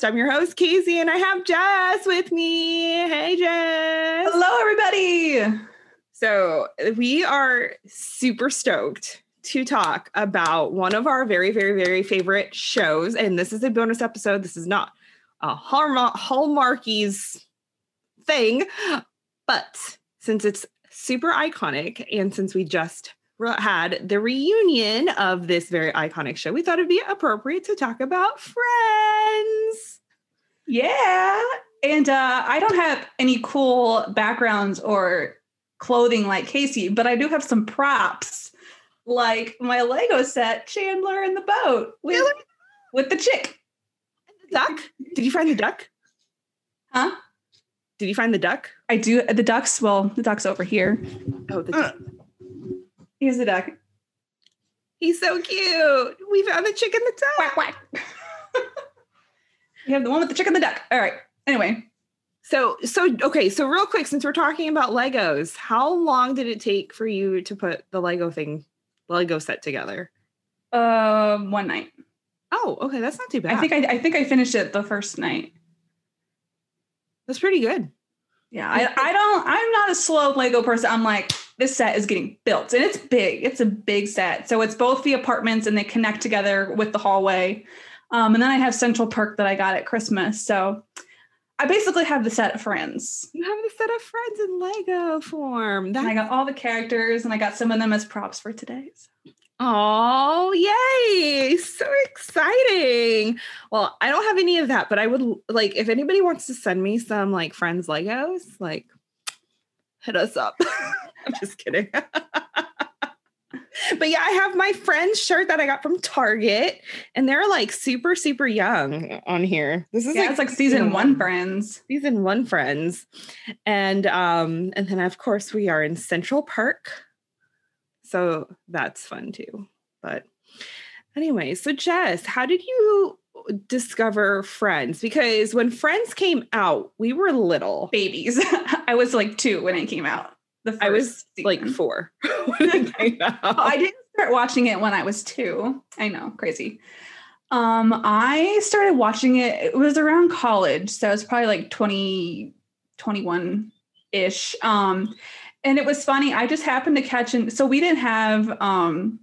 podcast. I'm your host, Casey, and I have Jess with me. Hey, Jess. Hello, everybody. So, we are super stoked to talk about one of our very, very, very favorite shows. And this is a bonus episode. This is not a Hallmark, Hallmarkies thing, but since it's super iconic and since we just had the reunion of this very iconic show, we thought it'd be appropriate to talk about Friends. Yeah. And uh, I don't have any cool backgrounds or clothing like Casey, but I do have some props like my Lego set, Chandler in the boat with, with the chick. The duck? Did you find the duck? Huh? Did you find the duck? I do. The duck's, well, the duck's over here. Oh, the duck. Here's the duck. He's so cute. We found the chicken the duck. Quack, quack. we have the one with the chicken the duck. All right. Anyway. So, so, okay. So, real quick, since we're talking about Legos, how long did it take for you to put the Lego thing, Lego set together? Uh, one night. Oh, okay. That's not too bad. I think I, I think I finished it the first night. That's pretty good. Yeah, I, I don't. I'm not a slow Lego person. I'm like, this set is getting built, and it's big. It's a big set. So it's both the apartments, and they connect together with the hallway. Um, and then I have Central Park that I got at Christmas. So I basically have the set of friends. You have the set of friends in Lego form. That- I got all the characters, and I got some of them as props for today. So. Oh, yay. So exciting. Well, I don't have any of that, but I would like if anybody wants to send me some like friends Legos, like hit us up. I'm just kidding. but yeah, I have my friend's shirt that I got from Target, and they're like super, super young on here. This is yeah, like it's like season one friends. Season one friends. And um, and then of course we are in Central Park so that's fun too. But anyway, so Jess, how did you discover Friends? Because when Friends came out, we were little babies. I was like two when it came out. The I was season. like four when it came out. I didn't start watching it when I was two. I know, crazy. Um, I started watching it, it was around college. So it was probably like 20, 21 ish. Um, and it was funny. I just happened to catch and so we didn't have um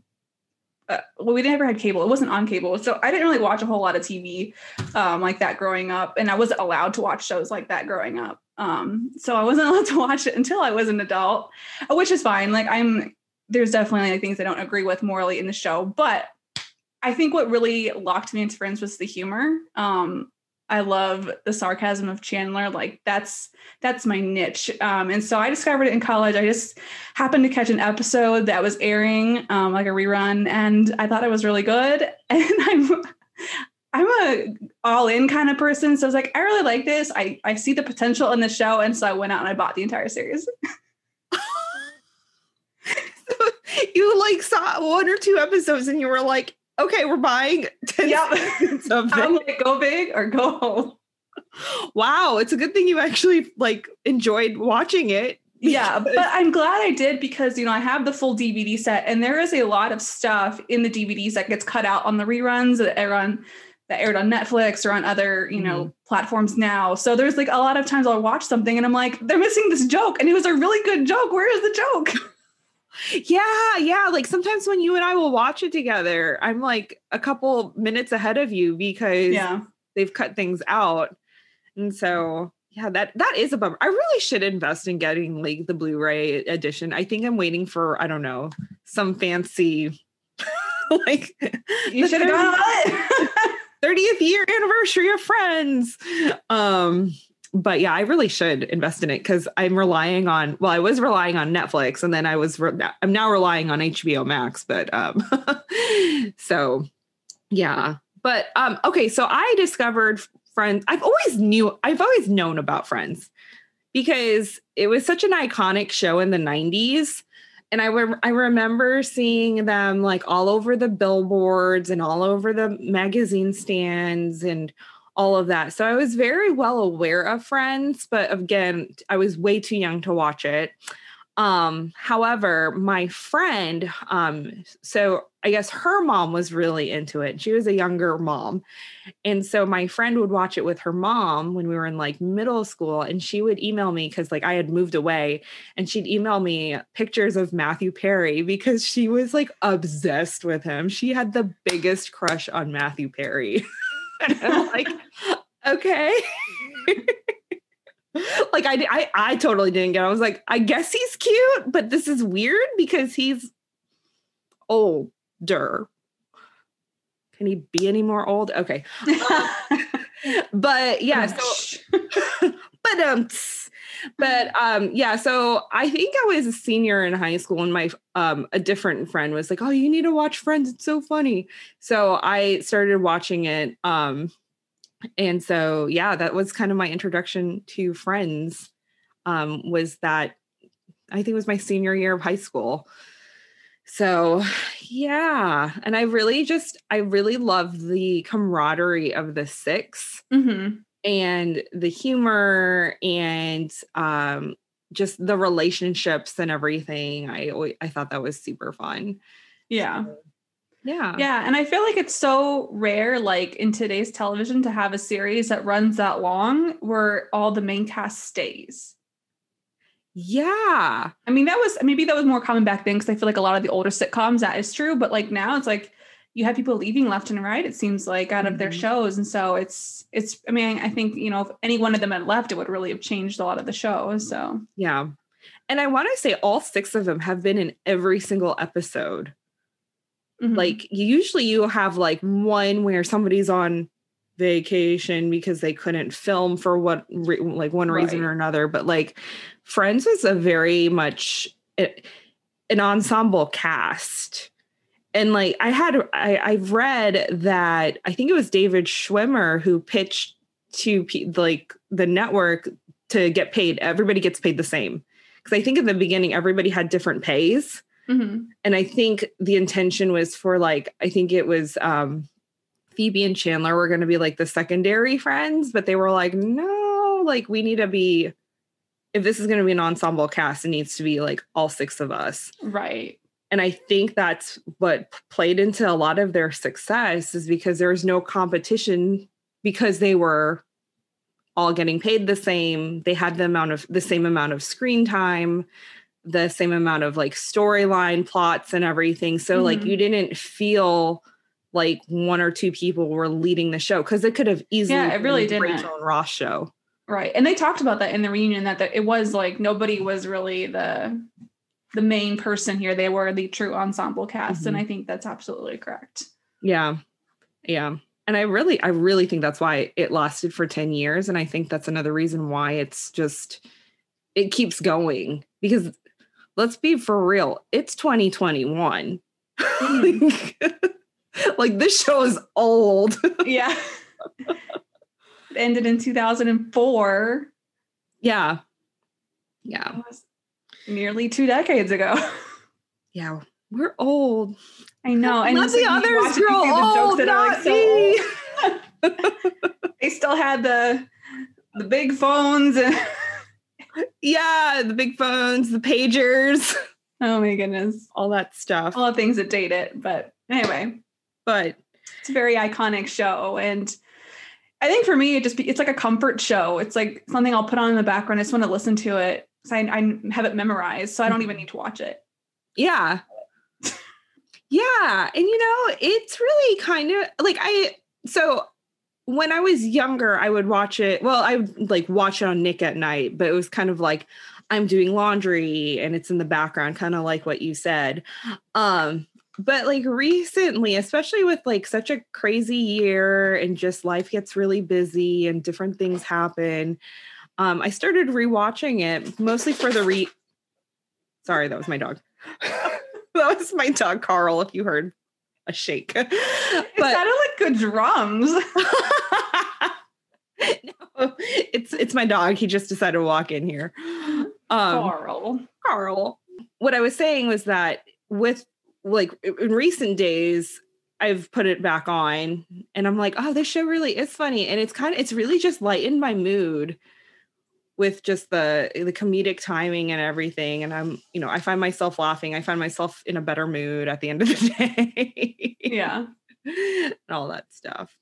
uh, well, we never had cable. It wasn't on cable, so I didn't really watch a whole lot of TV um, like that growing up, and I wasn't allowed to watch shows like that growing up. Um, so I wasn't allowed to watch it until I was an adult, which is fine. Like I'm, there's definitely like things I don't agree with morally in the show, but I think what really locked me into Friends was the humor. Um, I love the sarcasm of Chandler. Like that's that's my niche. Um, and so I discovered it in college. I just happened to catch an episode that was airing, um, like a rerun, and I thought it was really good. And I'm I'm a all in kind of person. So I was like, I really like this. I I see the potential in the show, and so I went out and I bought the entire series. you like saw one or two episodes, and you were like, okay, we're buying 10 yep. I'm like, go big or go home. Wow, it's a good thing you actually like enjoyed watching it. Yeah, but I'm glad I did because you know I have the full DVD set, and there is a lot of stuff in the DVDs that gets cut out on the reruns that air on that aired on Netflix or on other you know mm-hmm. platforms now. So there's like a lot of times I'll watch something and I'm like, they're missing this joke, and it was a really good joke. Where is the joke? Yeah, yeah. Like sometimes when you and I will watch it together, I'm like a couple minutes ahead of you because yeah. they've cut things out. And so yeah, that that is a bummer. I really should invest in getting like the Blu-ray edition. I think I'm waiting for, I don't know, some fancy like you should have done it. 30th year anniversary of Friends. Um but yeah, I really should invest in it because I'm relying on. Well, I was relying on Netflix, and then I was. Re- I'm now relying on HBO Max. But um, so yeah. But um, okay, so I discovered Friends. I've always knew. I've always known about Friends because it was such an iconic show in the '90s. And I, re- I remember seeing them like all over the billboards and all over the magazine stands and all of that. So I was very well aware of Friends, but again, I was way too young to watch it. Um, however, my friend, um, so I guess her mom was really into it. She was a younger mom. And so my friend would watch it with her mom when we were in like middle school, and she would email me because like I had moved away, and she'd email me pictures of Matthew Perry because she was like obsessed with him. She had the biggest crush on Matthew Perry. and I'm like, okay. like I, I I totally didn't get. It. I was like, I guess he's cute, but this is weird because he's older. Can he be any more old? Okay. but yeah, so but um but um yeah, so I think I was a senior in high school and my um a different friend was like, "Oh, you need to watch Friends. It's so funny." So I started watching it um and so yeah that was kind of my introduction to friends um, was that i think it was my senior year of high school so yeah and i really just i really love the camaraderie of the 6 mm-hmm. And the humor and um, just the relationships and everything i i thought that was super fun yeah so, yeah. Yeah. And I feel like it's so rare, like in today's television, to have a series that runs that long where all the main cast stays. Yeah. I mean, that was maybe that was more common back then because I feel like a lot of the older sitcoms that is true. But like now it's like you have people leaving left and right, it seems like out mm-hmm. of their mm-hmm. shows. And so it's, it's, I mean, I think, you know, if any one of them had left, it would really have changed a lot of the shows. So, yeah. And I want to say all six of them have been in every single episode. Mm-hmm. Like usually you have like one where somebody's on vacation because they couldn't film for what re- like one reason right. or another but like friends was a very much an ensemble cast and like i had I, i've read that i think it was david schwimmer who pitched to like the network to get paid everybody gets paid the same because i think at the beginning everybody had different pays Mm-hmm. And I think the intention was for like, I think it was um, Phoebe and Chandler were going to be like the secondary friends, but they were like, no, like we need to be, if this is going to be an ensemble cast, it needs to be like all six of us. Right. And I think that's what played into a lot of their success is because there was no competition because they were all getting paid the same. They had the amount of the same amount of screen time the same amount of like storyline plots and everything. So mm-hmm. like you didn't feel like one or two people were leading the show because it could have easily yeah, it really did Rachel and Ross show. Right. And they talked about that in the reunion that the, it was like nobody was really the the main person here. They were the true ensemble cast. Mm-hmm. And I think that's absolutely correct. Yeah. Yeah. And I really, I really think that's why it lasted for 10 years. And I think that's another reason why it's just it keeps going because let's be for real. It's 2021. Mm. like this show is old. yeah. It ended in 2004. Yeah. Yeah. Nearly two decades ago. Yeah. We're old. I know. And not the others grow old, not me. Old. they still had the the big phones and yeah, the big phones, the pagers. Oh my goodness. All that stuff. All the things that date it. But anyway. But it's a very iconic show. And I think for me, it just be, it's like a comfort show. It's like something I'll put on in the background. I just want to listen to it. I, I have it memorized. So I don't even need to watch it. Yeah. yeah. And you know, it's really kind of like I so when I was younger, I would watch it. Well, I would like watch it on Nick at Nite, but it was kind of like I'm doing laundry and it's in the background, kind of like what you said. Um, but like recently, especially with like such a crazy year and just life gets really busy and different things happen. Um, I started rewatching it mostly for the re. Sorry, that was my dog. that was my dog Carl. If you heard a shake. but it sounded like good drums. no, it's it's my dog. He just decided to walk in here. Um, Carl. Carl. What I was saying was that with like in recent days, I've put it back on and I'm like, oh, this show really is funny. And it's kind of it's really just lightened my mood with just the the comedic timing and everything and i'm you know i find myself laughing i find myself in a better mood at the end of the day Yeah. and all that stuff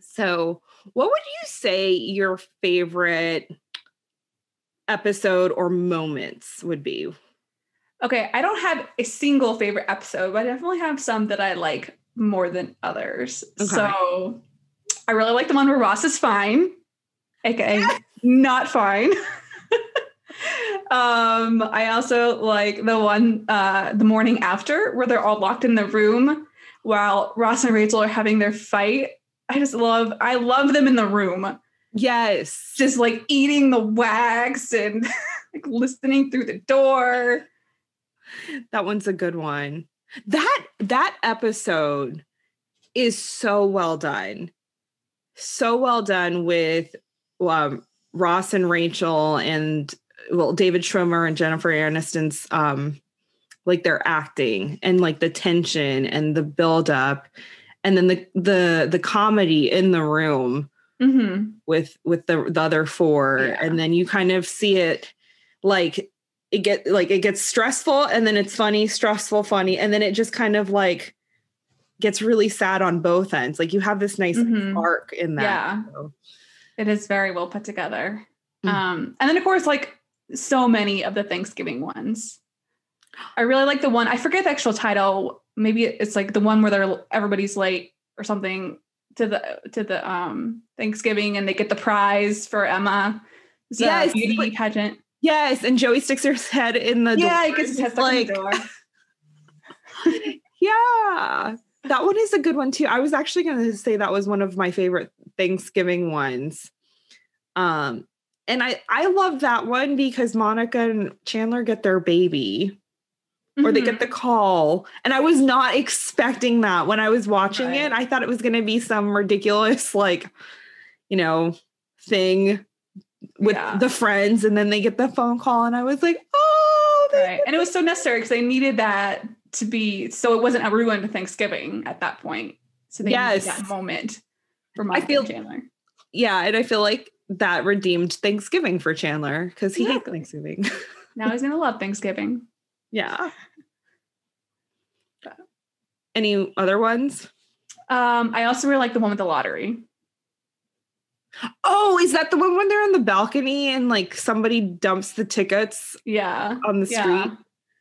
so what would you say your favorite episode or moments would be Okay, I don't have a single favorite episode, but I definitely have some that I like more than others. Okay. So I really like the one where Ross is fine, aka not fine. um, I also like the one uh the morning after where they're all locked in the room while Ross and Rachel are having their fight. I just love I love them in the room, yes just like eating the wax and like listening through the door. that one's a good one that that episode is so well done so well done with um, ross and rachel and well david schwimmer and jennifer aniston's um like their acting and like the tension and the build up and then the the the comedy in the room Mm-hmm. with with the the other four Yeah. and then you kind of see it like it get like it gets stressful and then it's funny stressful funny and then it just kind of like gets really sad on both ends like you have this nice Mhm. arc in that Yeah. So, It is very well put together. Mm. Um, and then of course, like so many of the Thanksgiving ones. I really like the one, I forget the actual title. Maybe it's like the one where they're everybody's late or something to the to the um Thanksgiving and they get the prize for Emma. It's Yes, beauty but- pageant. yes and joey sticks her head in the Yeah, door. he gets his It's like the door. yeah that one is a good one too i was actually going to say that was one of my favorite thanksgiving ones um and i i love that one because monica and chandler get their baby or they Mhm. get the call and i was not expecting that when i was watching Right. it i thought it was going to be some ridiculous like you know thing with Yeah. the friends and then they get the phone call and i was like oh right. And it was so necessary because they needed that to be so it wasn't a ruined Thanksgiving at that point. So they Yes. that moment for Monica feel- Chandler. yeah and i feel like that redeemed thanksgiving for chandler because he hates thanksgiving Now he's gonna love Thanksgiving. yeah any other ones Um, I also really like the one with the lottery. oh is that the one when they're on the balcony and like somebody dumps the tickets Yeah. on the Yeah. street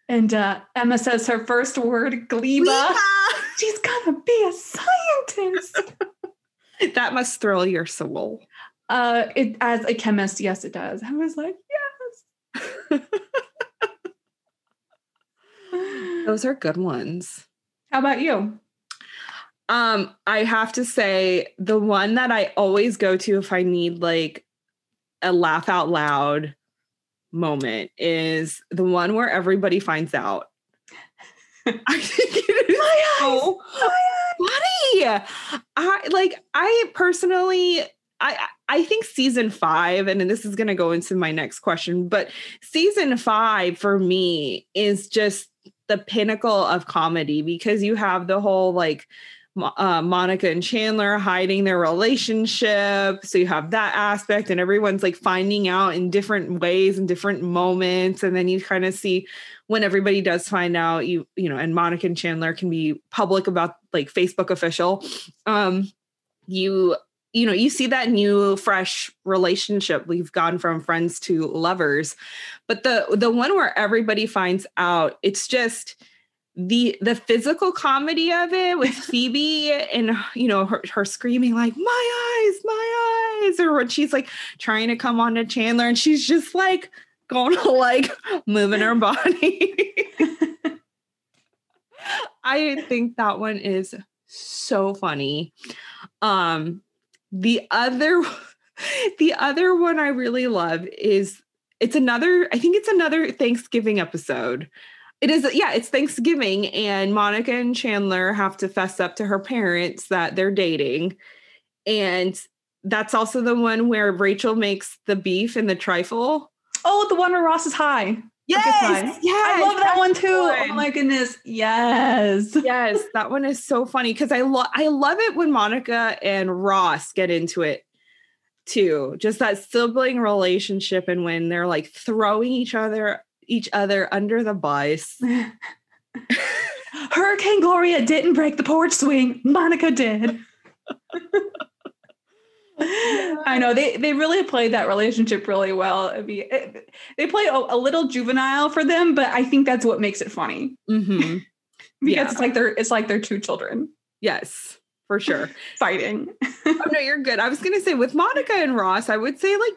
And uh, Emma says her first word, gleba. Lisa! She's gonna be a scientist. that must thrill your soul uh, it as a chemist, yes, it does. I was like, yes. those are good ones How about you? Um, I have to say the one that I always go to if I need like a laugh out loud moment is the one where everybody finds out. I think it is My so funny. I like I personally I I think season 5 and this is going to go into my next question, but season 5 for me is just the pinnacle of comedy because you have the whole like uh, Monica and Chandler hiding their relationship. So you have that aspect, and everyone's like finding out in different ways and different moments. And then you kind of see when everybody does find out, you you know, and Monica and Chandler can be public about like Facebook official. Um, you you know you see that new fresh relationship we've gone from friends to lovers but the the one where everybody finds out it's just the the physical comedy of it with Phoebe and you know her, her screaming like my eyes my eyes or when she's like trying to come on to Chandler and she's just like going to like moving her body. I think that one is so funny. Um the other the other one I really love is it's another I think it's another Thanksgiving episode it is yeah it's thanksgiving and monica and chandler have to fess up to her parents that they're dating and that's also the one where rachel makes the beef and the trifle Oh, the one where Ross is high. yes yes I love that one too. the Oh my goodness. Yes. yes that one is so funny because i love i love it when monica and ross get into it too. Just that sibling relationship and when they're like throwing each other each other under the bus. Hurricane Gloria didn't break the porch swing. Monica did. I know they they really played that relationship really well. I mean, it, they play a, a, little juvenile for them, but I think that's what makes it funny. Mm-hmm. because yeah. it's like they're it's like they're two children. Yes, for sure, fighting. oh no, you're good. I was gonna say with Monica and Ross, I would say like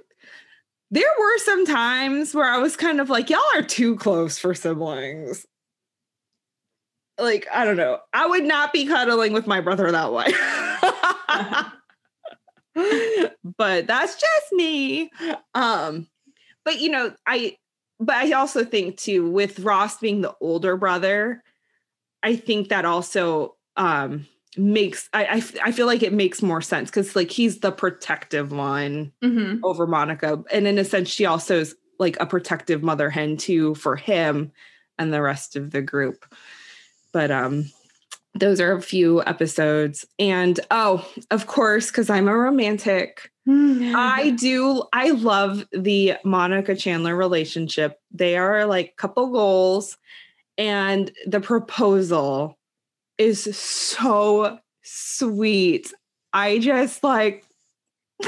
there were some times where I was kind of like, y'all are too close for siblings. Like, I don't know. I would not be cuddling with my brother that way. but that's just me. Um, but you know, I but I also think too, with Ross being the older brother, I think that also um makes I, I, I feel like it makes more sense because like he's the protective one mm-hmm. over Monica, and in a sense, she also is like a protective mother hen too for him and the rest of the group. But um, those are a few episodes, and oh, of course, because I'm a romantic. I do. I love the Monica Chandler relationship. They are like couple goals, and the proposal is so sweet. I just like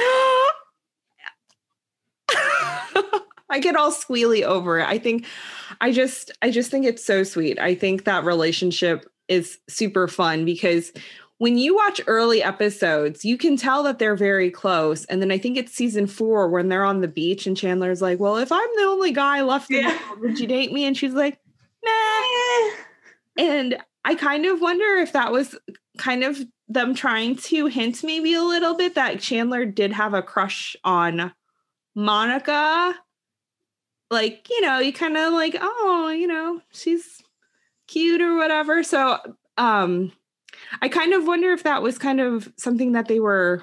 I get all squealy over it. I think I just I just think it's so sweet. I think that relationship is super fun because when you watch early episodes, you can tell that they're very close. And then I think it's season four when they're on the beach and Chandler's like, Well, if I'm the only guy left in the world, would you date me? And she's like, Nah. And I kind of wonder if that was kind of them trying to hint maybe a little bit that Chandler did have a crush on Monica. Like, you know, you kind of like, oh, you know, she's cute or whatever. So, um, I kind of wonder if that was kind of something that they were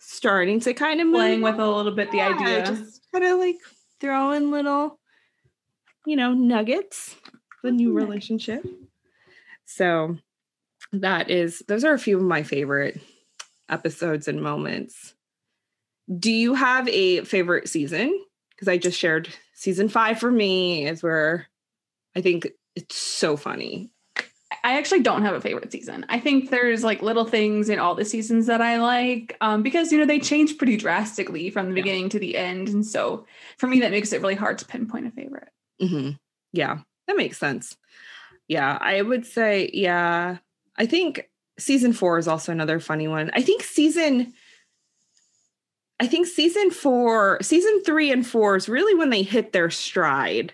starting to kind of playing with a little bit the yeah, idea. Just kind of like throwing little, you know, nuggets, the new relationship. So that is, those are a few of my favorite episodes and moments. Do you have a favorite season? Because I just shared season five for me is where I think it's so funny. I actually don't have a favorite season. I think there's like little things in all the seasons that I like um, because you know they change pretty drastically from the beginning to the end, and so for me that makes it really hard to pinpoint a favorite. Mm-hmm. Yeah, that makes sense. Yeah, I would say yeah. I think season four is also another funny one. I think season. I think season four, season three and four is really when they hit their stride.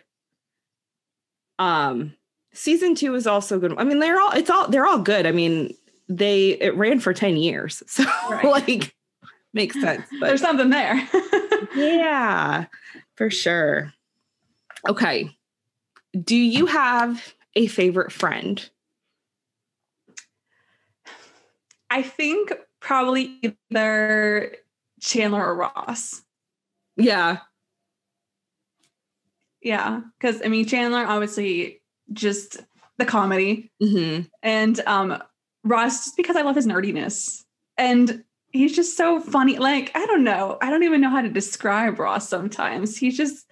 Um, season two is also good. I mean, they're all it's all they're all good. I mean, they it ran for 10 years. So right. like makes sense. But there's something there. yeah, for sure. Okay. Do you have a favorite friend? I think probably either Chandler or Ross. Yeah. Yeah. Cause I mean, Chandler obviously just the comedy. Mm-hmm. And um, Ross, just because I love his nerdiness. And he's just so funny. Like, I don't know. I don't even know how to describe Ross sometimes. He's just,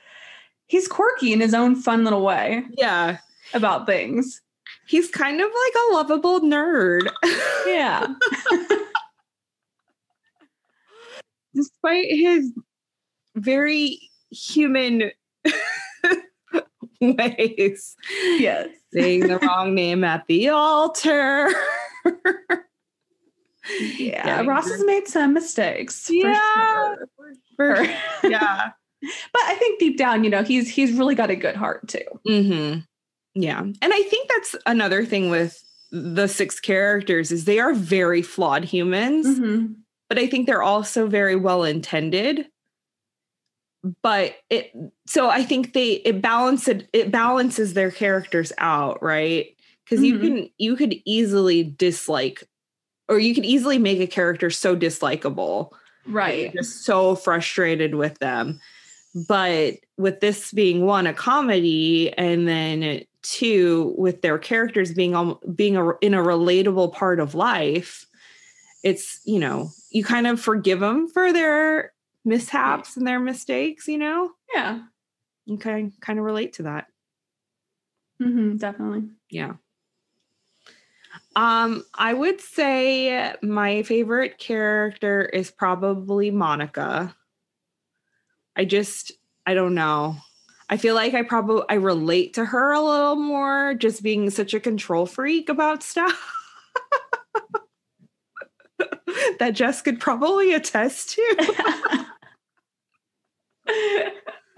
he's quirky in his own fun little way. Yeah. About things. He's kind of like a lovable nerd. Yeah. Despite his very human ways. Yes. Saying the wrong name at the altar. yeah. yeah. Ross has made some mistakes. Yeah. For sure. For, yeah. but I think deep down, you know, he's he's really got a good heart too. Mm-hmm. Yeah. And I think that's another thing with the six characters is they are very flawed humans. Mm-hmm. But I think they're also very well intended but it so i think they it balances it balances their characters out right because mm-hmm. you can you could easily dislike or you could easily make a character so dislikable right just so frustrated with them but with this being one a comedy and then two with their characters being being a, in a relatable part of life it's you know you kind of forgive them for their mishaps and their mistakes, you know? Yeah. You kind kind of relate to that. Mm-hmm, definitely. Yeah. Um, I would say my favorite character is probably Monica. I just I don't know. I feel like I probably I relate to her a little more just being such a control freak about stuff. that Jess could probably attest to.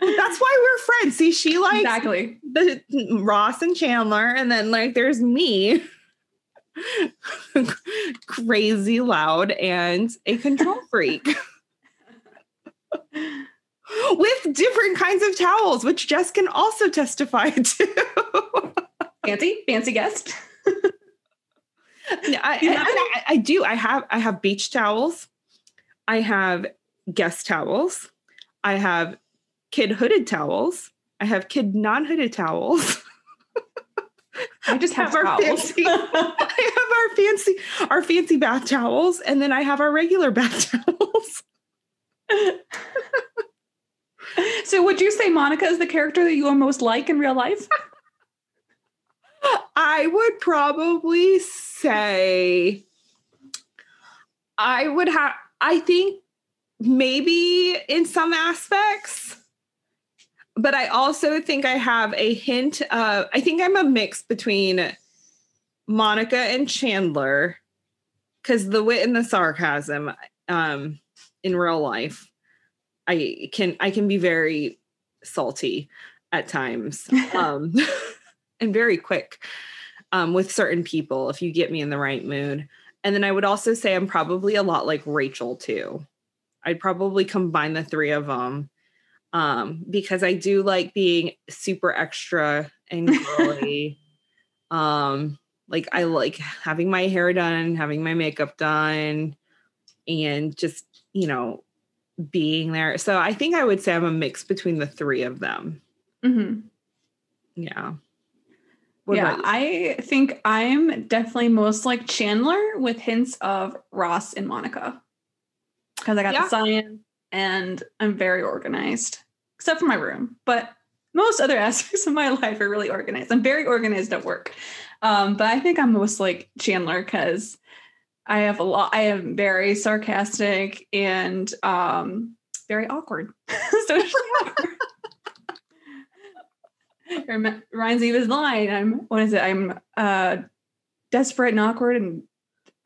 That's why we're friends. See, she likes exactly the mm, Ross and Chandler, and then like there's me, crazy loud and a control freak. With different kinds of towels, which Jess can also testify to. fancy, fancy guest. I, I, I, do. I have I have beach towels. I have guest towels. I have kid hooded towels. I have kid non hooded towels. I just have, our fancy. I have our fancy our fancy bath towels, and then I have our regular bath towels. So, would you say Monica is the character that you are most like in real life? I would probably say I would have. I think maybe in some aspects but I also think I have a hint of, I think I'm a mix between Monica and Chandler because the wit and the sarcasm um, in real life, I can I can be very salty at times um, and very quick um, with certain people if you get me in the right mood. And then I would also say I'm probably a lot like Rachel too. I'd probably combine the three of them um, because I do like being super extra and girly. um, like I like having my hair done, having my makeup done, and just you know being there. So I think I would say I'm a mix between the three of them. Mm-hmm. Yeah. What yeah, I think I'm definitely most like Chandler with hints of Ross and Monica because I got yeah. the science and I'm very organized, except for my room. But most other aspects of my life are really organized. I'm very organized at work. Um, but I think I'm most like Chandler because I have a lot, I am very sarcastic and um, very awkward. Socially awkward. It reminds me of his line. I'm what is it? I'm uh desperate and awkward and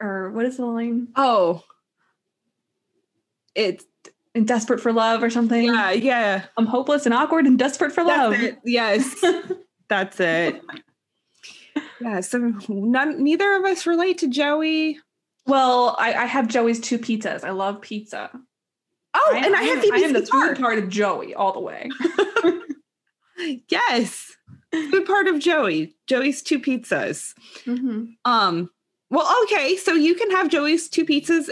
or what is the line? Oh. It's and desperate for love or something. Yeah, yeah. I'm hopeless and awkward and desperate for love. It. Yes. That's it. Yeah, so none neither of us relate to Joey. Well, I, I have Joey's two pizzas. I love pizza. Oh, I and I, I have Phoebe's I am the food part of Joey all the way. yes. Good part of Joey. Joey's two pizzas. Mm-hmm. Um, well, okay, so you can have Joey's two pizzas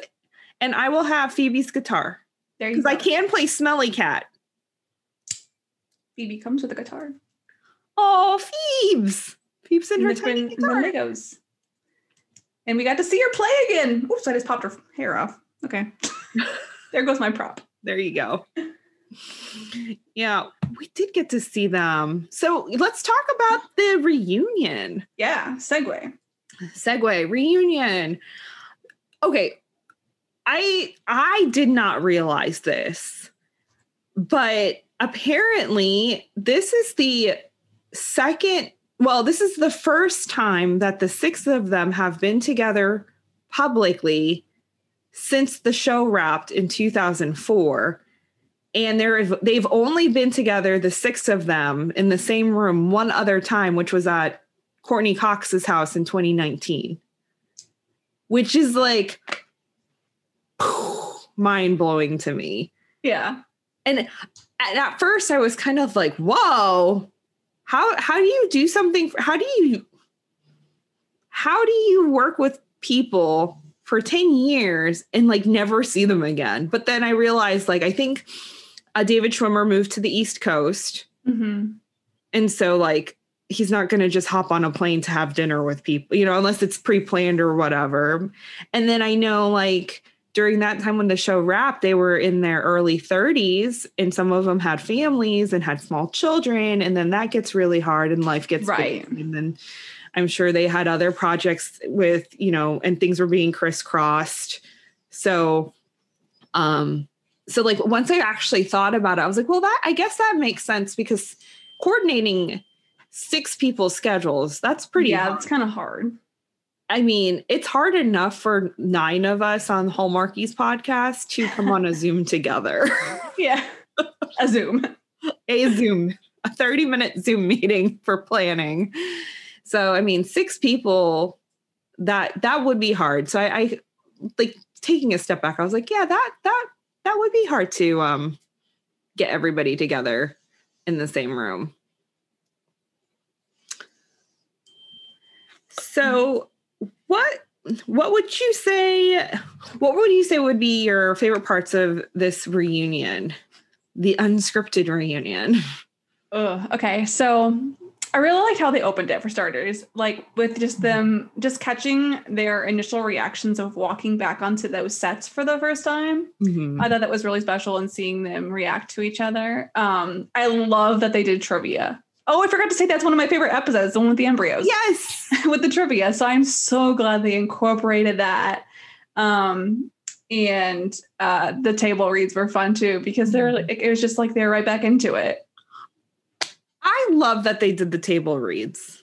and I will have Phoebe's guitar. There you Because I can play Smelly Cat. Phoebe comes with a guitar. Oh, Phoebes. Phoebes in her tiny guitar. Legos. And we got to see her play again. Oops, I just popped her hair off. Okay. there goes my prop. There you go. Yeah, we did get to see them. So let's talk about the reunion. Yeah, segue. Segue reunion. Okay, I I did not realize this, but apparently this is the second. Well, this is the first time that the six of them have been together publicly since the show wrapped in 2004 and they're they've only been together the six of them in the same room one other time which was at Courteney cox's house in 2019 which is like mind-blowing to me. Yeah. And at first i was kind of like whoa how how do you do something how do you how do you work with people for 10 years and like never see them again but then i realized like i think uh, David Schwimmer moved to the East Coast. Mm-hmm. And so, like, he's not going to just hop on a plane to have dinner with people, you know, unless it's pre planned or whatever. And then I know, like, during that time when the show wrapped, they were in their early 30s, and some of them had families and had small children. And then that gets really hard, and life gets Right. busy. And then I'm sure they had other projects with, you know, and things were being crisscrossed. So, um, so like once I actually thought about it, I was like, well, that I guess that makes sense because coordinating six people's schedules, that's pretty yeah, hard. it's kind of hard. I mean, it's hard enough for nine of us on Hallmarkies podcast to come on a Zoom together. Yeah. A Zoom. a Zoom, a 30 minute Zoom meeting for planning. So, I mean, six people that that would be hard. So I, I like taking a step back, I was like, yeah, that that that would be hard to um get everybody together in the same room. So what what would you say what would you say would be your favorite parts of this reunion? The unscripted reunion. Ugh, okay, so I really liked how they opened it for starters, like with just them just catching their initial reactions of walking back onto those sets for the first time. Mhm. I thought that was really special and seeing them react to each other. Um, I love that they did trivia. Oh, I forgot to say that's one of my favorite episodes, the one with the embryos. Yes. with the trivia. So I'm so glad they incorporated that. Um, and uh, the table reads were fun too because they're like, it was just like they're right back into it. I love that they did the table reads.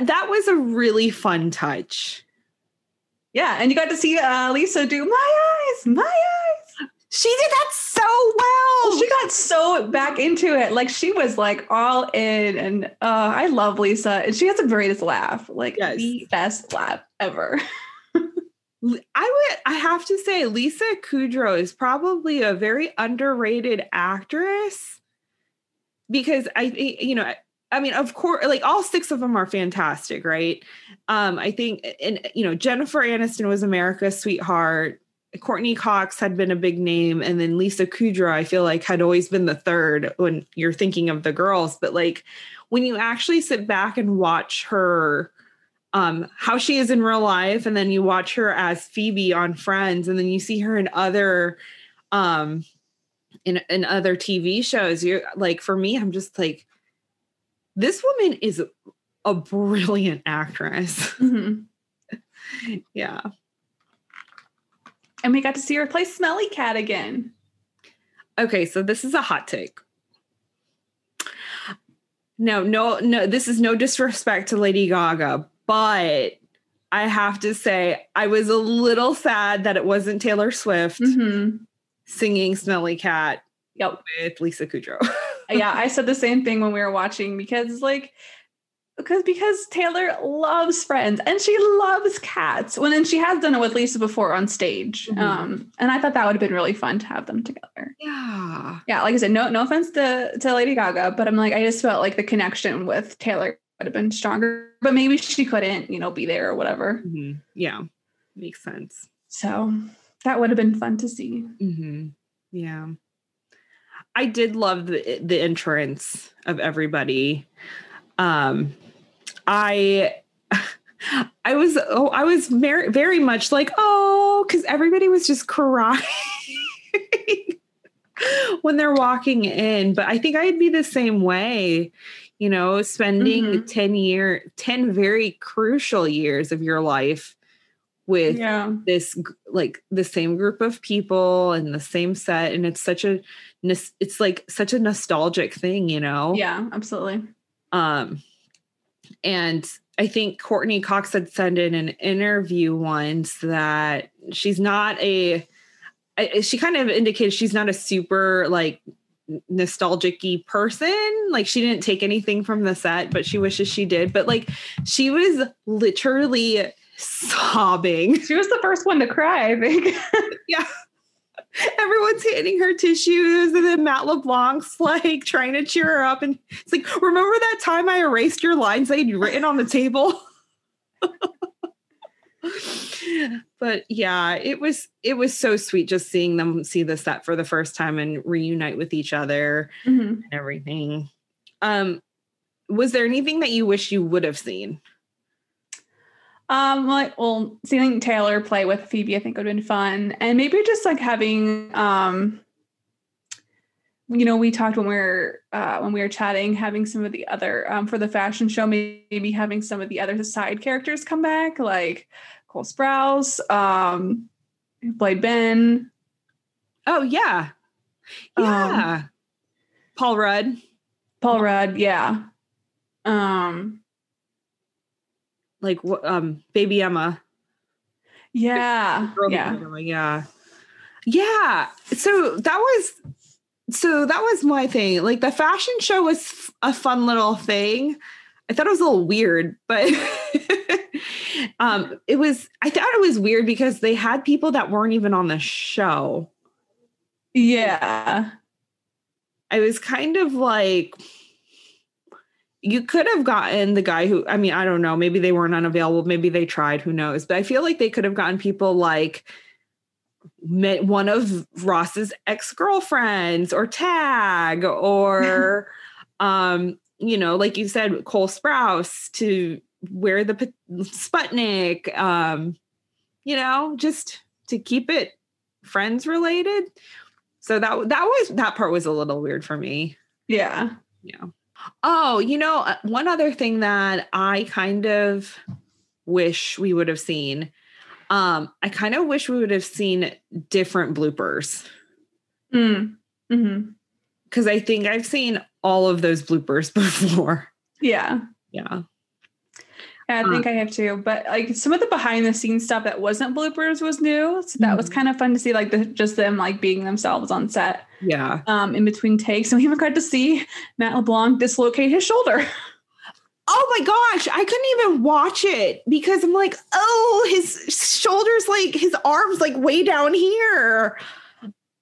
That was a really fun touch. Yeah, and you got to see uh, Lisa do my eyes, my eyes. She did that so well. She got so back into it, like she was like all in, and uh, I love Lisa, and she has the greatest laugh, like Yes. the best laugh ever. I would I have to say Lisa Kudrow is probably a very underrated actress because I think you know I mean of course like all six of them are fantastic right um I think and you know Jennifer Aniston was America's sweetheart Courteney Cox had been a big name and then Lisa Kudrow I feel like had always been the third when you're thinking of the girls but like when you actually sit back and watch her um, how she is in real life, and then you watch her as Phoebe on Friends, and then you see her in other um in in other TV shows. You're like, for me, I'm just like, this woman is a brilliant actress. Mhm. yeah. And we got to see her play Smelly Cat again. Okay, so this is a hot take. No, no, no, this is no disrespect to Lady Gaga, but I have to say I was a little sad that it wasn't Taylor Swift Mhm. singing Smelly Cat Yep. with Lisa Kudrow. yeah, I said the same thing when we were watching because like because because Taylor loves friends and she loves cats. When and she has done it with Lisa before on stage. Mhm. Um and I thought that would have been really fun to have them together. yeah. Yeah, like I said, no no offense to, to Lady Gaga, but I'm like I just felt like the connection with Taylor would have been stronger. But maybe she couldn't, you know, be there or whatever. Mhm. Yeah. Makes sense. So that would have been fun to see. hmm Yeah. I did love the the entrance of everybody. Um I I was oh I was very very much like oh cuz everybody was just crying when they're walking in but I think I'd be the same way you know spending Mhm. 10 year 10 very crucial years of your life with Yeah. this like the same group of people and the same set and it's such a it's like such a nostalgic thing you know Yeah, absolutely. um and i think courteney cox had said in an interview once that she's not a, she kind of indicated she's not a super like nostalgic person. Like she didn't take anything from the set but she wishes she did. But like she was literally sobbing. She was the first one to cry, I think. everyone's handing her tissues and then matt leblanc's like trying to cheer her up and it's like remember that time i erased your lines that you'd written on the table? But yeah it was it was so sweet just seeing them see the set for the first time and reunite with each other Mhm. and everything. Um was there anything that you wish you would have seen Um, like, well, seeing Taylor play with Phoebe, I think would have been fun, and maybe just like having, um, you know, we talked when we were uh, when we were chatting, having some of the other um, for the fashion show, maybe having some of the other side characters come back, like Cole Sprouse, um, who played Ben. Oh yeah, Um, yeah. Paul Rudd. Paul Rudd, yeah. Um, like um baby emma. Yeah, yeah. Yeah. Yeah. So that was so that was my thing. Like the fashion show was f- a fun little thing. I thought it was a little weird but um it was i thought it was weird because they had people that weren't even on the show. Yeah. I was kind of like, you could have gotten the guy who, I mean, I don't know, maybe they weren't unavailable, maybe they tried, who knows? But I feel like they could have gotten people like met one of Ross's ex girlfriends or Tag or, um, you know, like you said, Cole Sprouse to wear the Sputnik, um, you know, just to keep it friends related. So that that was that part was a little weird for me. Yeah. Yeah. Oh, you know, uh, one other thing that I kind of wish we would have seen. Um, I kind of wish we would have seen different bloopers Mm. hmm because I think I've seen all of those bloopers before. Yeah. Yeah. Yeah, I think I have too. But like some of the behind the scenes stuff that wasn't bloopers was new. So that was Mhm. kind of fun to see, like the, just them like being themselves on set Yeah. um, in between takes. And we even got to see Matt LeBlanc dislocate his shoulder. Oh my gosh, I couldn't even watch it because I'm like, oh, his shoulders, like his arms, like way down here.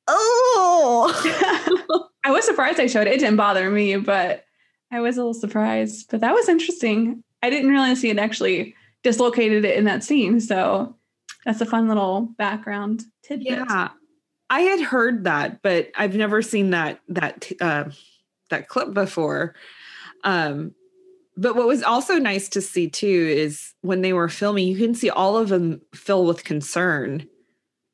Oh, I was surprised I showed it. It didn't bother me, but I was a little surprised. But that was interesting. I didn't realize he had actually dislocated it in that scene. So that's a fun little background tidbit. yeah. I had heard that, but I've never seen that that uh, that clip before. Um, but what was also nice to see too is when they were filming, you can see all of them fill with concern.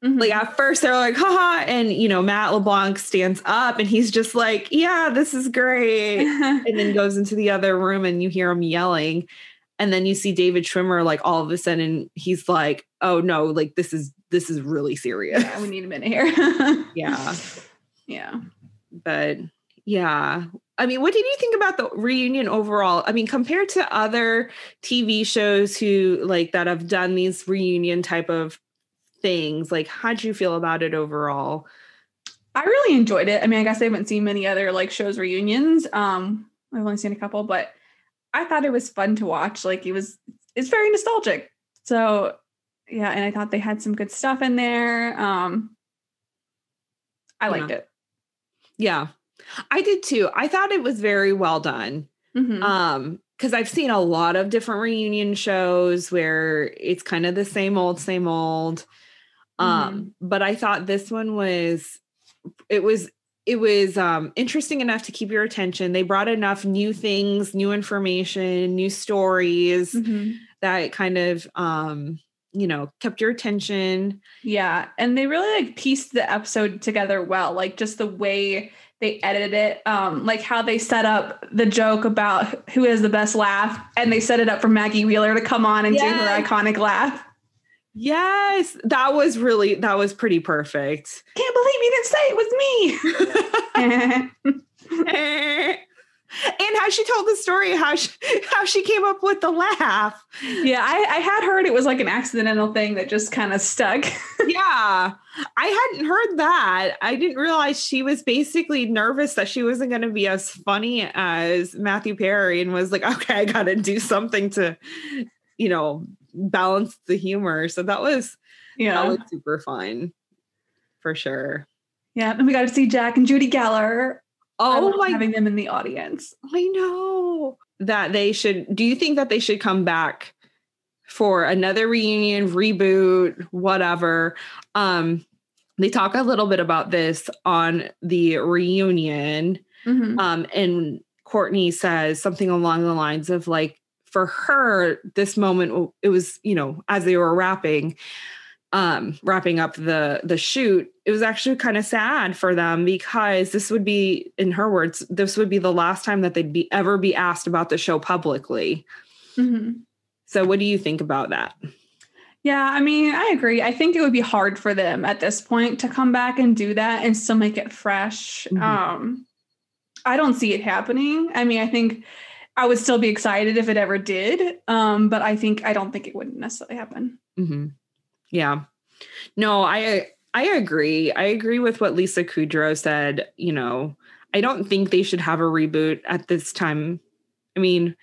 Mhm. like at first they're like haha and you know matt leblanc stands up and he's just like yeah this is great and then goes into the other room and you hear him yelling and then you see david schwimmer like all of a sudden he's like oh no like this is this is really serious yeah, we need a minute here. yeah yeah. but yeah i mean what did you think about the reunion overall i mean compared to other tv shows who like that have done these reunion type of things like how'd you feel about it overall I really enjoyed it. I mean, I guess I haven't seen many other like shows reunions. Um, I've only seen a couple, but I thought it was fun to watch. Like it was, it's very nostalgic. So yeah, and I thought they had some good stuff in there. Um, I liked it. Yeah, I did too. I thought it was very well done. Mhm. Um, because I've seen a lot of different reunion shows where it's kind of the same old, same old. Um, but I thought this one was it was it was um interesting enough to keep your attention. They brought enough new things, new information, new stories Mhm. that kind of um, you know, kept your attention. Yeah, and they really like pieced the episode together well. Like just the way they edited it, um, like how they set up the joke about who has the best laugh, and they set it up for Maggie Wheeler to come on and do her iconic laugh. Yes, that was really that was pretty perfect. Can't believe you didn't say it was me. and how she told the story, how she, how she came up with the laugh. yeah, I, I had heard it was like an accidental thing that just kind of stuck. Yeah, I hadn't heard that. I didn't realize she was basically nervous that she wasn't going to be as funny as Matthew Perry and was like, okay, I got to do something to, you know, balance the humor. So that was, that yeah, was super fun for sure. yeah. And we got to see Jack and Judy Geller. Oh my having them in the audience. I know that they should. Do you think that they should come back for another reunion, reboot, whatever? Um, they talk a little bit about this on the reunion, Mhm. um, and Courteney says something along the lines of like, for her, this moment it was, you know, as they were wrapping, um, wrapping up the the shoot, it was actually kind of sad for them because this would be, in her words, this would be the last time that they'd be ever be asked about the show publicly. Mhm. So, what do you think about that? Yeah, I mean, I agree. I think it would be hard for them at this point to come back and do that and still make it fresh. Mhm. Um, I don't see it happening. I mean, I think I would still be excited if it ever did, um, but I think I don't think it wouldn't necessarily happen. hmm Yeah. No, I I agree. I agree with what Lisa Kudrow said. You know, I don't think they should have a reboot at this time. I mean,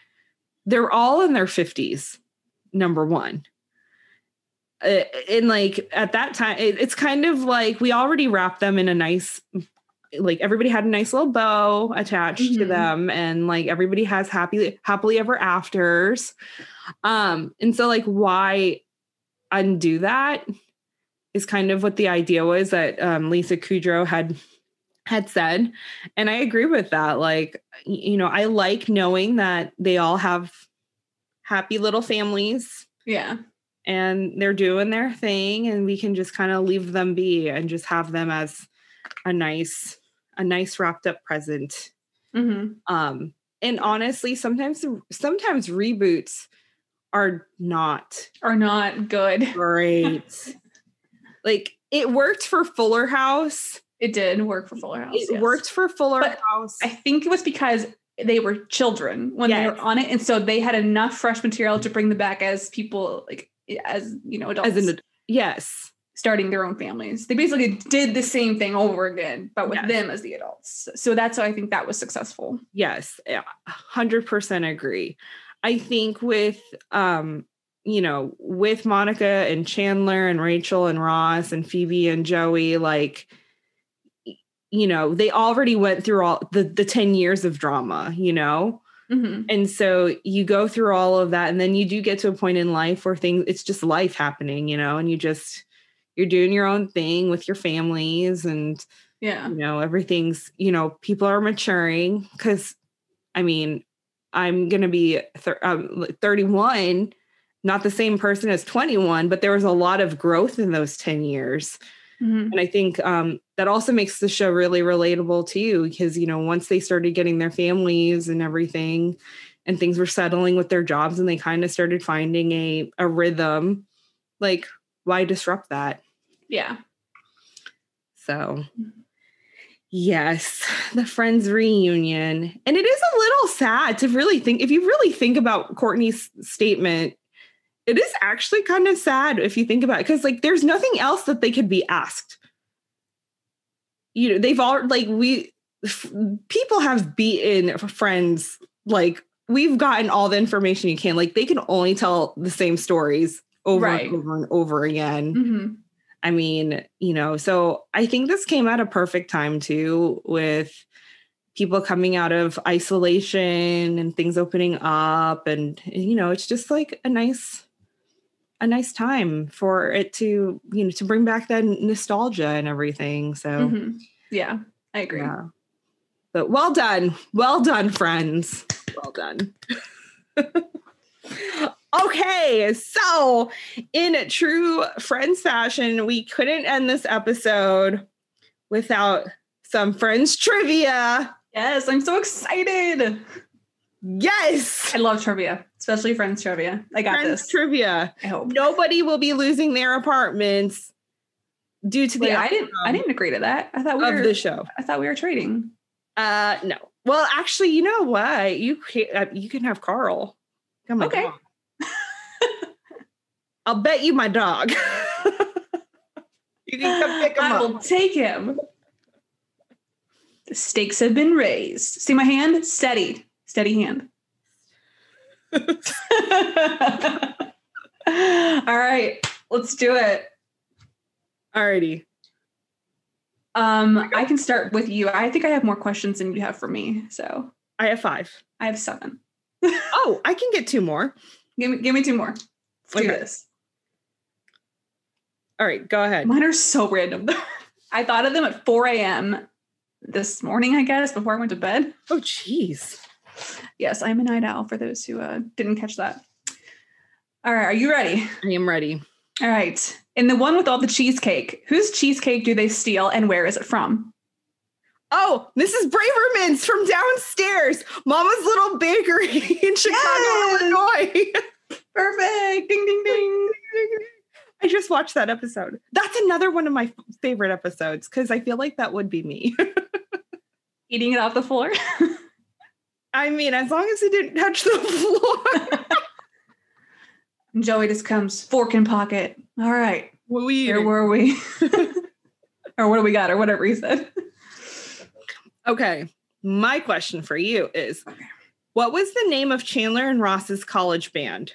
they're all in their 50s, number one. Uh, and like at that time, it, it's kind of like we already wrapped them in a nice, like everybody had a nice little bow attached to Mhm. them, and like everybody has happy, happily ever afters. Um, and so like why undo that is kind of what the idea was that um, Lisa Kudrow had had said, and I agree with that. Like, you know, I like knowing that they all have happy little families Yeah. and they're doing their thing, and we can just kind of leave them be and just have them as a nice, a nice wrapped up present hmm um and honestly sometimes sometimes reboots are not Are not good. great like it worked for fuller house It did work for Fuller House. it yes. worked for fuller But house I think it was because they were children when they were on it, and so they had enough fresh material to bring them back as people, like as you know, adults. as an yes starting their own families. They basically did the same thing over again, but with Yes. them as the adults. So that's why I think that was successful. yes yeah, 100% agree i think with um you know with monica and chandler and rachel and ross and phoebe and joey like you know they already went through all the the 10 years of drama you know hmm and so you go through all of that and then you do get to a point in life where things it's just life happening you know and you just you're doing your own thing with your families and Yeah. you know everything's you know people are maturing because i mean i'm gonna be thir- um, 31 not the same person as 21 but there was a lot of growth in those 10 years Mhm. and i think um, that also makes the show really relatable to you because you know once they started getting their families and everything and things were settling with their jobs and they kind of started finding a a rhythm like why disrupt that Yeah. so, yes, the Friends reunion. And it is a little sad to really think, if you really think about Courteney's statement, it is actually kind of sad if you think about it, because like there's nothing else that they could be asked. You know, they've all like we f- people have beaten friends like we've gotten all the information you can. Like they can only tell the same stories over Right. and over and over again. hmm I mean, you know, so I think this came at a perfect time too, with people coming out of isolation and things opening up. And, you know, it's just like a nice, a nice time for it to, you know, to bring back that nostalgia and everything. So, hmm Yeah. I agree. yeah. But well done. Well done, friends. Well done. okay, so in true friends fashion, we couldn't end this episode without some friends trivia. Yes. I'm so excited. Yes. I love trivia, especially friends trivia. I got Friends this. trivia. I hope. Nobody will be losing their apartments due to the I didn't. I didn't agree to that. I thought we of were. the show. I thought we were trading. Uh no. Well, actually, you know what? You can uh, you can have Carl. Come on. Okay. I'll bet you my dog. you can come pick him up. I will take him. The stakes have been raised. See my hand? Steady. Steady hand. All right, let's do it. Alrighty. Um, I can start with you. I think I have more questions than you have for me. So I have five. I have seven. Oh, I can get two more. Give me give me two more. Let's do this. All right, go ahead. Mine are so random. I thought of them at 4 a.m. this morning, I guess, before I went to bed. Oh, jeez. Yes, I'm a night owl for those who uh, didn't catch that. All right, are you ready? I am ready. All right. In the one with all the cheesecake, whose cheesecake do they steal and where is it from? Oh, Mrs. Braverman's from downstairs. Mama's Little Bakery in Chicago, Yes! Illinois. Perfect. Ding, ding, ding. I just watched that episode. That's another one of my favorite episodes because I feel like that would be me. Eating it off the floor. I mean, as long as it didn't touch the floor. Joey just comes fork in pocket. All right. what we Where were we? or what do we got? Or whatever he said. Okay. My question for you is Okay. what was the name of Chandler and Ross's college band?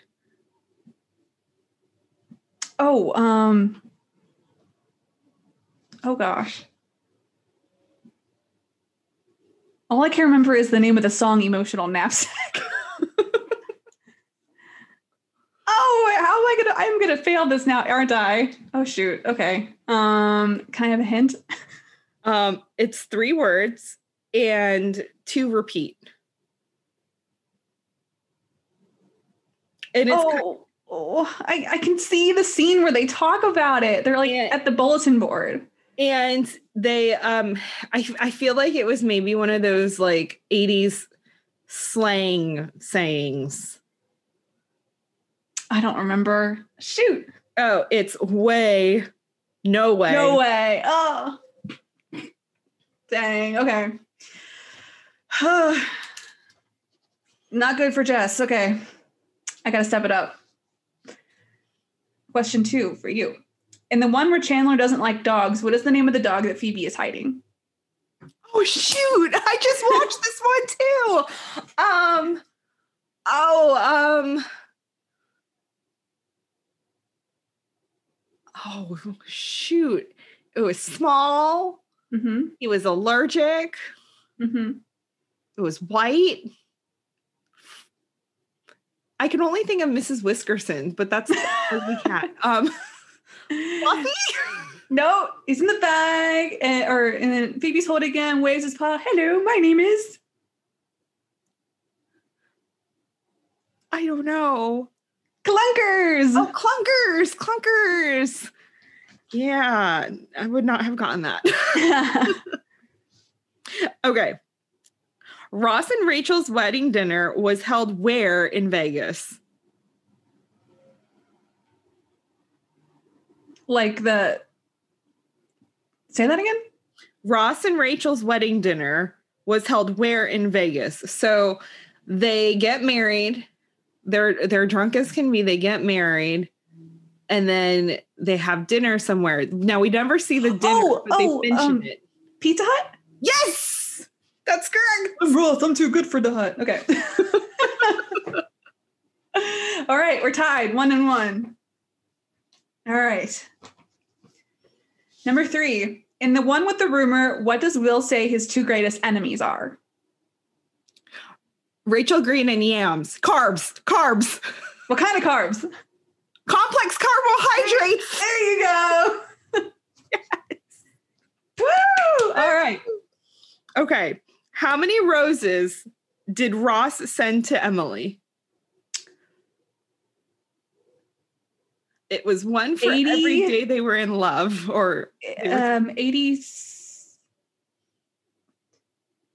Oh, um. Oh gosh. All I can remember is the name of the song "Emotional Knapsack." oh, how am I gonna? I'm gonna fail this now, aren't I? Oh shoot. Okay. Um, can I have a hint? Um, it's three words and two repeat. And it's Oh, oh I, I can see the scene where they talk about it. They're like Yeah. at the bulletin board. and they um I I feel like it was maybe one of those like 80s slang sayings. I don't remember. Shoot. Oh, it's way no way. No way. Oh. Dang. Okay. Not good for Jess. Okay. I got to step it up. Question two for you. In the one where Chandler doesn't like dogs, what is the name of the dog that Phoebe is hiding? Oh shoot. I just watched this one too. Um oh um Oh shoot. It was small. Mm-hmm. He was allergic. Mm-hmm. It was white. I can only think of Mrs. Whiskerson, but that's the cat. Um, Fluffy? No, he's in the bag, and, or and then Phoebe's holding again, waves his paw. Hello, my name is. I don't know. Clunkers. Oh, clunkers, clunkers. Yeah, I would not have gotten that. okay. Ross and Rachel's wedding dinner was held where in Vegas? like the. Say that again. Ross and Rachel's wedding dinner was held where in Vegas? So they get married. They're they're drunk as can be. They get married, and then they have dinner somewhere. Now we never see the dinner, Oh, but they oh, mention um, it. Pizza Hut. Yes, that's correct. Ross, I'm too good for the hut. Okay. All right, we're tied, one and one. All right. Number three. In the one with the rumor, what does Will say his two greatest enemies are? Rachel Green and yams, carbs, carbs, What kind of carbs? complex carbohydrates. There you go. Woo! All right. Okay, how many roses did Ross send to Emily? It was one for 80? every day they were in love, or Um, 80,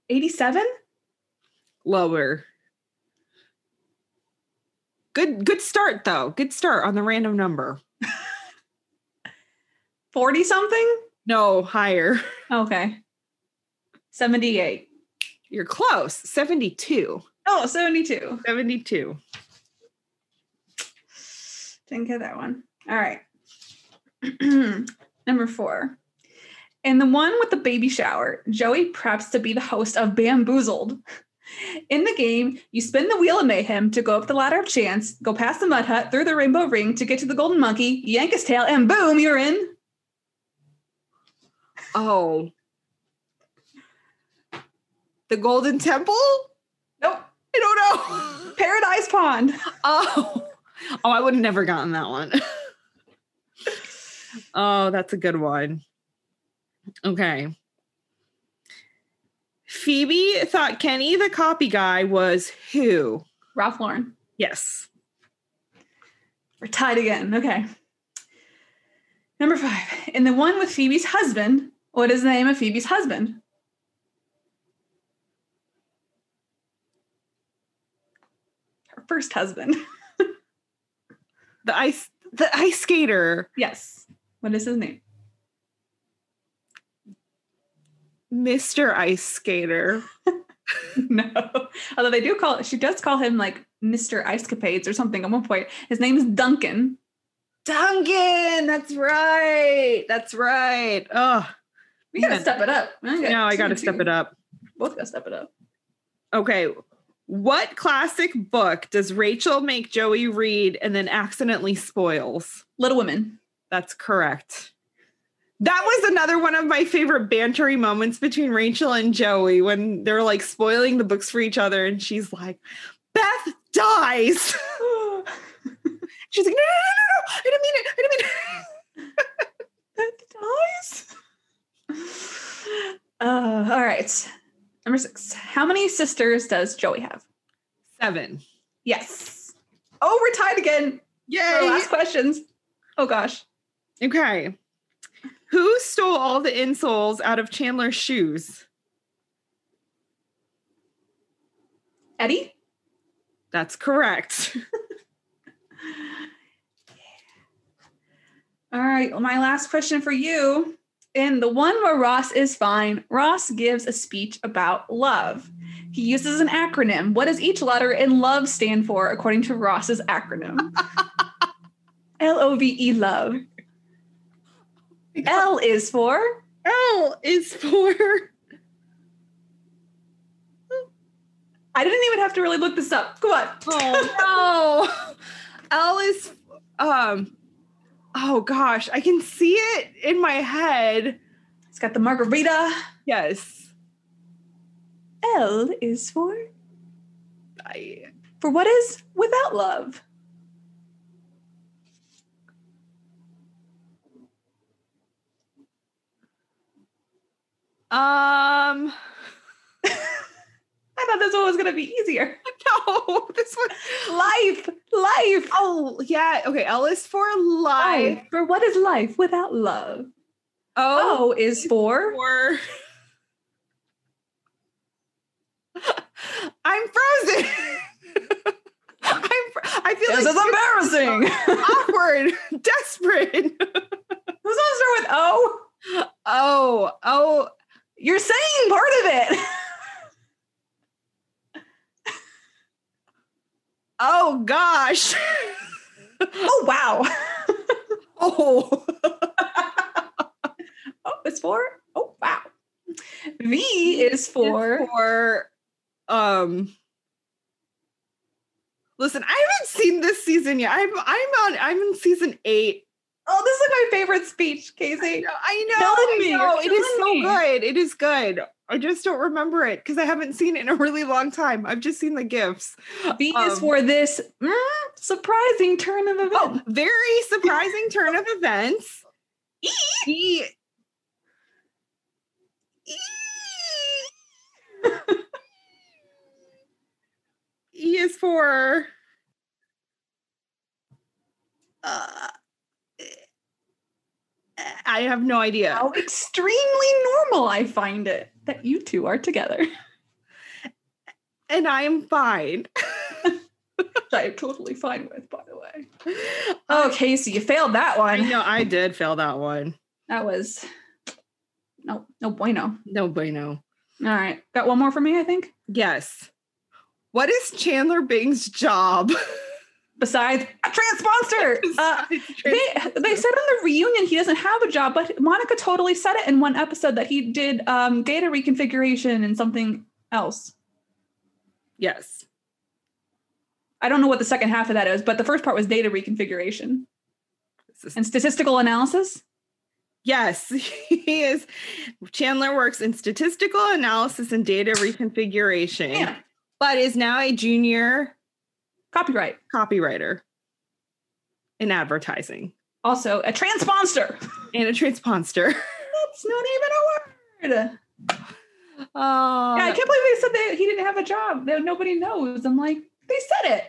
87? lower. Good, good start though. Good start on the random number. 40 something? No, higher. Okay. 78. You're close. 72. Oh, 72. 72. Didn't get that one. All right. Number four. In the one with the baby shower, Joey preps to be the host of Bamboozled. In the game, you spin the wheel of mayhem to go up the ladder of chance, go past the mud hut, through the rainbow ring to get to the golden monkey, yank his tail, and boom, you're in. Oh. The Golden Temple? Nope. I don't know. Paradise Pond. Oh. Oh, I would have never gotten that one. oh, that's a good one. Okay. Phoebe thought Kenny, the copy guy, was who? Ralph Lauren. Yes. We're tied again. Okay. Number five. In the one with Phoebe's husband, what is the name of Phoebe's husband? Her first husband. The ice the ice skater. yes. What is his name? Mr. Ice Skater. no. Although they do call she does call him like Mr. Ice Capades or something at one point. His name is Duncan. Duncan. That's right. That's right. Oh, We gotta Man. step it up. now I got to step it up. Both gotta step it up. Okay. What classic book does Rachel make Joey read and then accidentally spoils? Little Women. That's correct. That was another one of my favorite bantery moments between Rachel and Joey when they're like spoiling the books for each other. And she's like, Beth dies. She's like, no, no, no, no, no. I didn't mean it. I didn't mean it. Beth dies. Uh, all right. Number six. How many sisters does Joey have? Seven. Yes. Oh, we're tied again. For our Yay. last questions. Oh gosh. Okay. Who stole all the insoles out of Chandler's shoes? Eddie? That's correct. All right. Well, my last question for you. In the one where Ross is fine, Ross gives a speech about love. He uses an acronym. What does each letter in love stand for, according to Ross's acronym? L O V E love. L is for L is for I didn't even have to really look this up. Come on. oh no. L is um oh gosh, I can see it in my head. It's got the margarita. Yes. L is for I for what is without love. um I thought this one was gonna be easier. no, this one Life, life, Oh yeah, okay. L is for life. life. For what is life without love? O O is for for I'm frozen. I'm fr- I feel this like is embarrassing. awkward, desperate. Who's on start with O? Oh, oh, You're saying part of it. Oh gosh. oh wow. oh. oh, it's for oh wow. V is for for um Listen, I haven't seen this season yet. I'm I'm on I'm in season 8. Oh, this is my favorite speech, Casey. I know. I know. you're It is so good. It is good. I just don't remember it because I haven't seen it in a really long time. I've just seen the gifs. V is Um, for this mm, surprising turn of events. Oh, very surprising turn of events. E. E. E is for. Uh, I have no idea. How extremely normal I find it that you two are together. And I'm fine. Which I am totally fine with, by the way. Oh, Casey, you failed that one. No, I did fail that one. That was no, no bueno. No bueno. All right, got one more for me, I think. Yes. What is Chandler Bing's job? Besides a transponster. Uh, they they said on the reunion he doesn't have a job, but Monica totally said it in one episode that he did um, data reconfiguration and something else. yes. I don't know what the second half of that is, but the first part was data reconfiguration and statistical analysis. Yes, he is. Chandler works in statistical analysis and data reconfiguration, Yeah, but is now a junior copyright. copywriter in advertising Also, a transponster. and a transponster. That's not even a word. Oh, Yeah, I can't believe they said that he didn't have a job. That nobody knows. I'm like, they said it.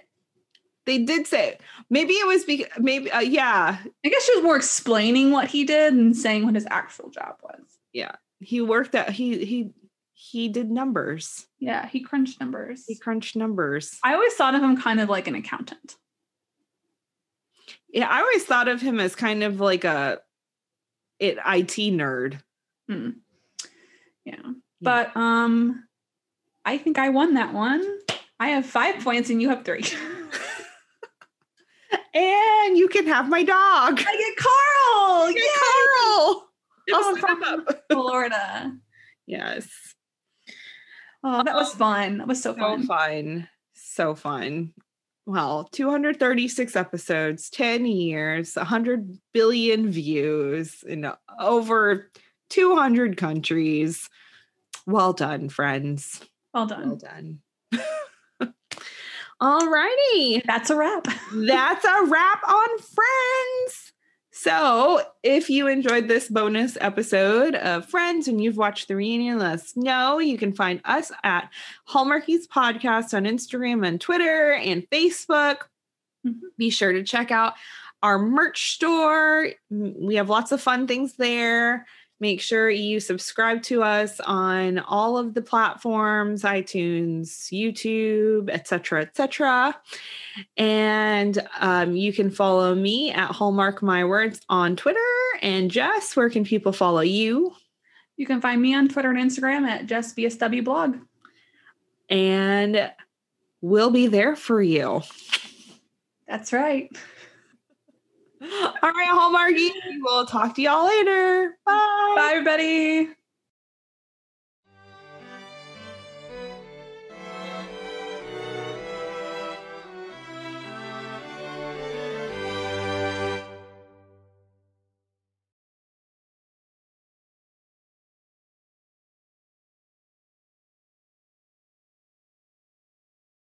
they did say it. maybe it was because maybe uh, yeah I guess she was more explaining what he did and saying what his actual job was. Yeah, he worked at he he he did numbers Yeah, he crunched numbers. he crunched numbers I always thought of him kind of like an accountant. yeah i always thought of him as kind of like a it it nerd Hmm. Yeah. But um I think I won that one. I have five points and you have three. and you can have my dog I get Carl! Get Yay! carl I'm I'll set him from. Florida. yes Oh, that was um, fun. That was so so fun. fun so fun well 236 episodes 10 years 100 billion views in over 200 countries well done friends Well well done. done all righty That's a wrap. that's a wrap on friends so if you enjoyed this bonus episode of friends and you've watched the reunion let us know. You can find us at hallmarkies podcast on instagram and twitter and facebook. Mhm. be sure to check out our merch store. We have lots of fun things there make sure you subscribe to us on all of the platforms itunes youtube etc etc and um, you can follow me at Hallmark My Words on Twitter. And Jess, where can people follow you? You can find me on Twitter and Instagram at justbsw blog. And we'll be there for you. That's right. All right, Hallmarky. We'll talk to y'all later. Bye. Bye, everybody.